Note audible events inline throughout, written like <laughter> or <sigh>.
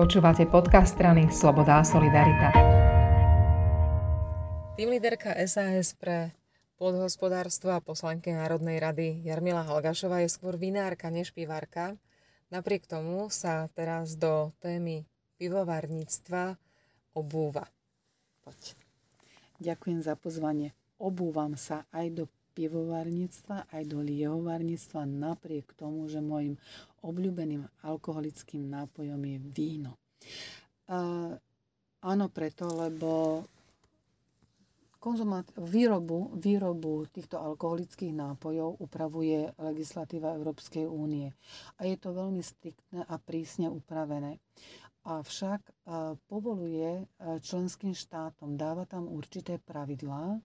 Počúvate podcast strany Sloboda a Solidarita. Tým líderka SAS pre podhospodárstvo a poslanky Národnej rady Jarmila Halgašová je skôr vinárka než pivárka. Napriek tomu sa teraz do témy pivovarníctva obúva. Poď. Ďakujem za pozvanie. Obúvam sa aj do pivovarníctva, aj do liehovarníctva, napriek tomu, že môjim obľúbeným alkoholickým nápojom je víno. Uh, áno, preto, lebo konzumat, výrobu, výrobu týchto alkoholických nápojov upravuje legislatíva Európskej únie. A je to veľmi striktné a prísne upravené. Avšak povoluje členským štátom, dáva tam určité pravidlá,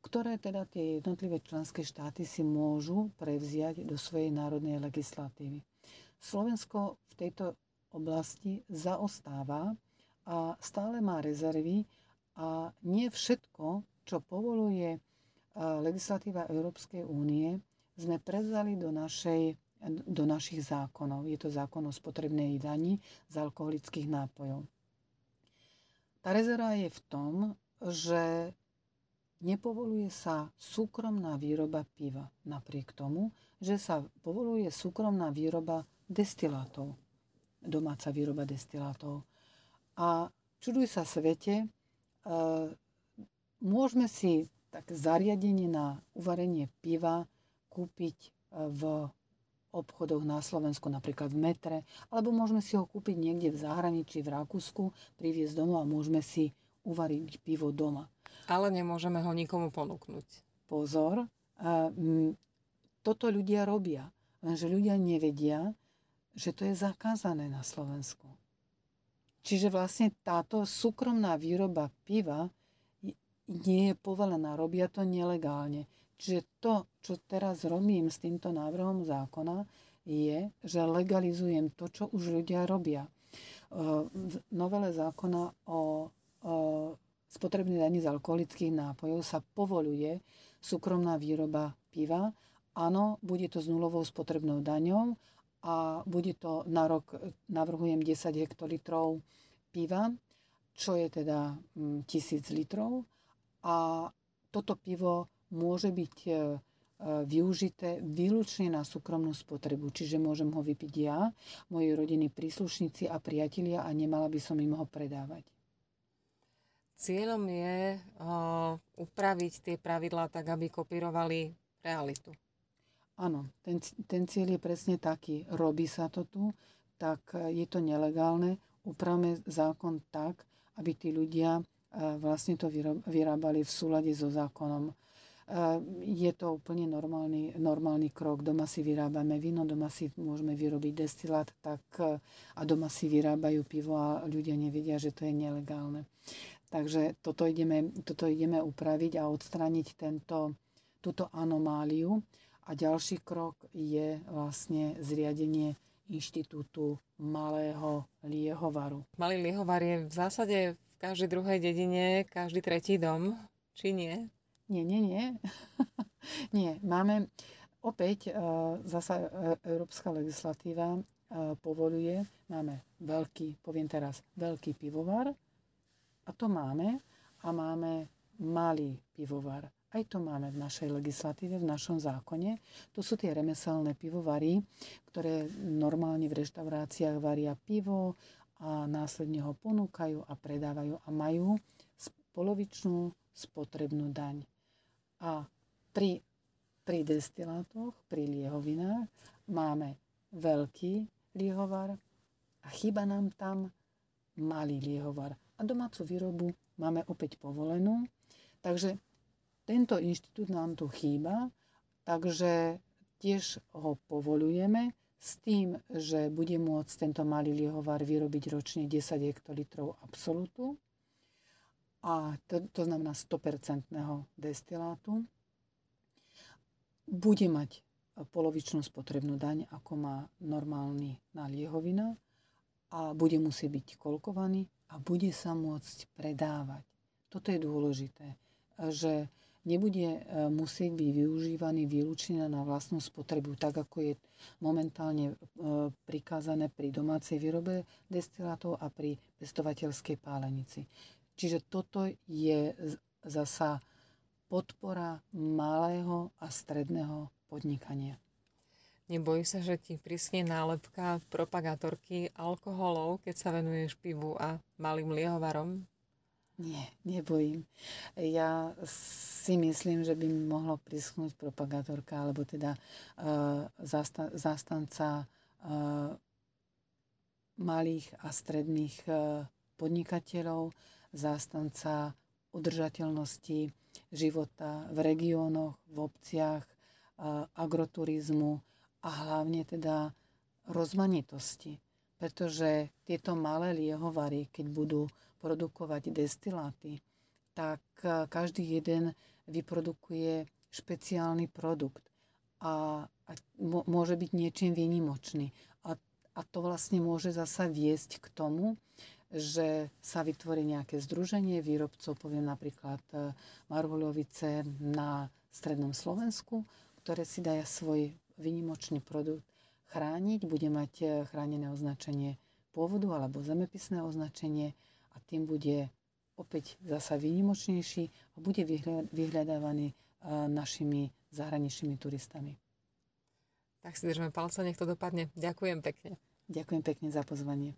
ktoré teda tie jednotlivé členské štáty si môžu prevziať do svojej národnej legislatívy. Slovensko v tejto oblasti zaostáva a stále má rezervy a nie všetko, čo povoluje legislatíva Európskej únie, sme prevzali do, našej, do našich zákonov. Je to zákon o spotrebnej dani z alkoholických nápojov. Tá rezerva je v tom, že nepovoluje sa súkromná výroba piva, napriek tomu, že sa povoluje súkromná výroba destilátov, domáca výroba destilátov. A čuduj sa svete, e, môžeme si tak zariadenie na uvarenie piva kúpiť e, v obchodoch na Slovensku, napríklad v metre, alebo môžeme si ho kúpiť niekde v zahraničí, v Rakúsku, priviesť domov a môžeme si uvariť pivo doma. Ale nemôžeme ho nikomu ponúknuť. Pozor, toto ľudia robia, lenže ľudia nevedia, že to je zakázané na Slovensku. Čiže vlastne táto súkromná výroba piva nie je povolená, robia to nelegálne. Čiže to, čo teraz robím s týmto návrhom zákona, je, že legalizujem to, čo už ľudia robia. V novele zákona o, o spotrebnej daní z alkoholických nápojov sa povoluje súkromná výroba piva. Áno, bude to s nulovou spotrebnou daňou a bude to na rok, navrhujem 10 hektolitrov piva, čo je teda 1000 mm, litrov. A toto pivo môže byť e, e, využité výlučne na súkromnú spotrebu. Čiže môžem ho vypiť ja, moji rodiny príslušníci a priatelia a nemala by som im ho predávať. Cieľom je upraviť tie pravidlá tak, aby kopírovali realitu. Áno, ten, ten cieľ je presne taký. Robí sa to tu, tak je to nelegálne. Upravme zákon tak, aby tí ľudia vlastne to vyrábali v súlade so zákonom. Je to úplne normálny, normálny krok. Doma si vyrábame víno, doma si môžeme vyrobiť destilát tak, a doma si vyrábajú pivo a ľudia nevedia, že to je nelegálne. Takže toto ideme, toto ideme upraviť a odstrániť tento, túto anomáliu. A ďalší krok je vlastne zriadenie inštitútu malého liehovaru. Malý liehovar je v zásade v každej druhej dedine, každý tretí dom, či nie? Nie, nie, nie. <laughs> nie, máme opäť e, zasa e, európska legislatíva e, povoluje, máme veľký, poviem teraz, veľký pivovar, a to máme a máme malý pivovar. Aj to máme v našej legislatíve, v našom zákone. To sú tie remeselné pivovary, ktoré normálne v reštauráciách varia pivo a následne ho ponúkajú a predávajú a majú polovičnú spotrebnú daň. A pri, pri destilátoch, pri liehovinách máme veľký liehovar a chyba nám tam malý liehovar a domácu výrobu máme opäť povolenú. Takže tento inštitút nám tu chýba, takže tiež ho povolujeme s tým, že bude môcť tento malý liehovar vyrobiť ročne 10 hektolitrov absolutu a to, to znamená 100% destilátu. Bude mať polovičnú spotrebnú daň, ako má normálny na liehovina a bude musieť byť kolkovaný a bude sa môcť predávať. Toto je dôležité, že nebude musieť byť využívaný výlučne na vlastnú spotrebu, tak ako je momentálne prikázané pri domácej výrobe destilátov a pri pestovateľskej pálenici. Čiže toto je zasa podpora malého a stredného podnikania. Nebojí sa, že ti prísne nálepka propagátorky alkoholov, keď sa venuješ pivu a malým liehovarom? Nie, nebojím. Ja si myslím, že by mi mohlo prischnúť propagátorka, alebo teda uh, zasta- zastanca uh, malých a stredných uh, podnikateľov, zástanca udržateľnosti života v regiónoch, v obciach, agroturizmu a hlavne teda rozmanitosti. Pretože tieto malé liehovary, keď budú produkovať destiláty, tak každý jeden vyprodukuje špeciálny produkt a, a môže byť niečím výnimočný. A, a to vlastne môže zasa viesť k tomu, že sa vytvorí nejaké združenie výrobcov, poviem napríklad e, Marhuľovice na strednom Slovensku, ktoré si dajú svoj vynimočný produkt chrániť, bude mať e, chránené označenie pôvodu alebo zemepisné označenie a tým bude opäť zasa výnimočnejší a bude vyhľadávaný e, našimi zahraničnými turistami. Tak si držme palce, nech to dopadne. Ďakujem pekne. Ďakujem pekne za pozvanie.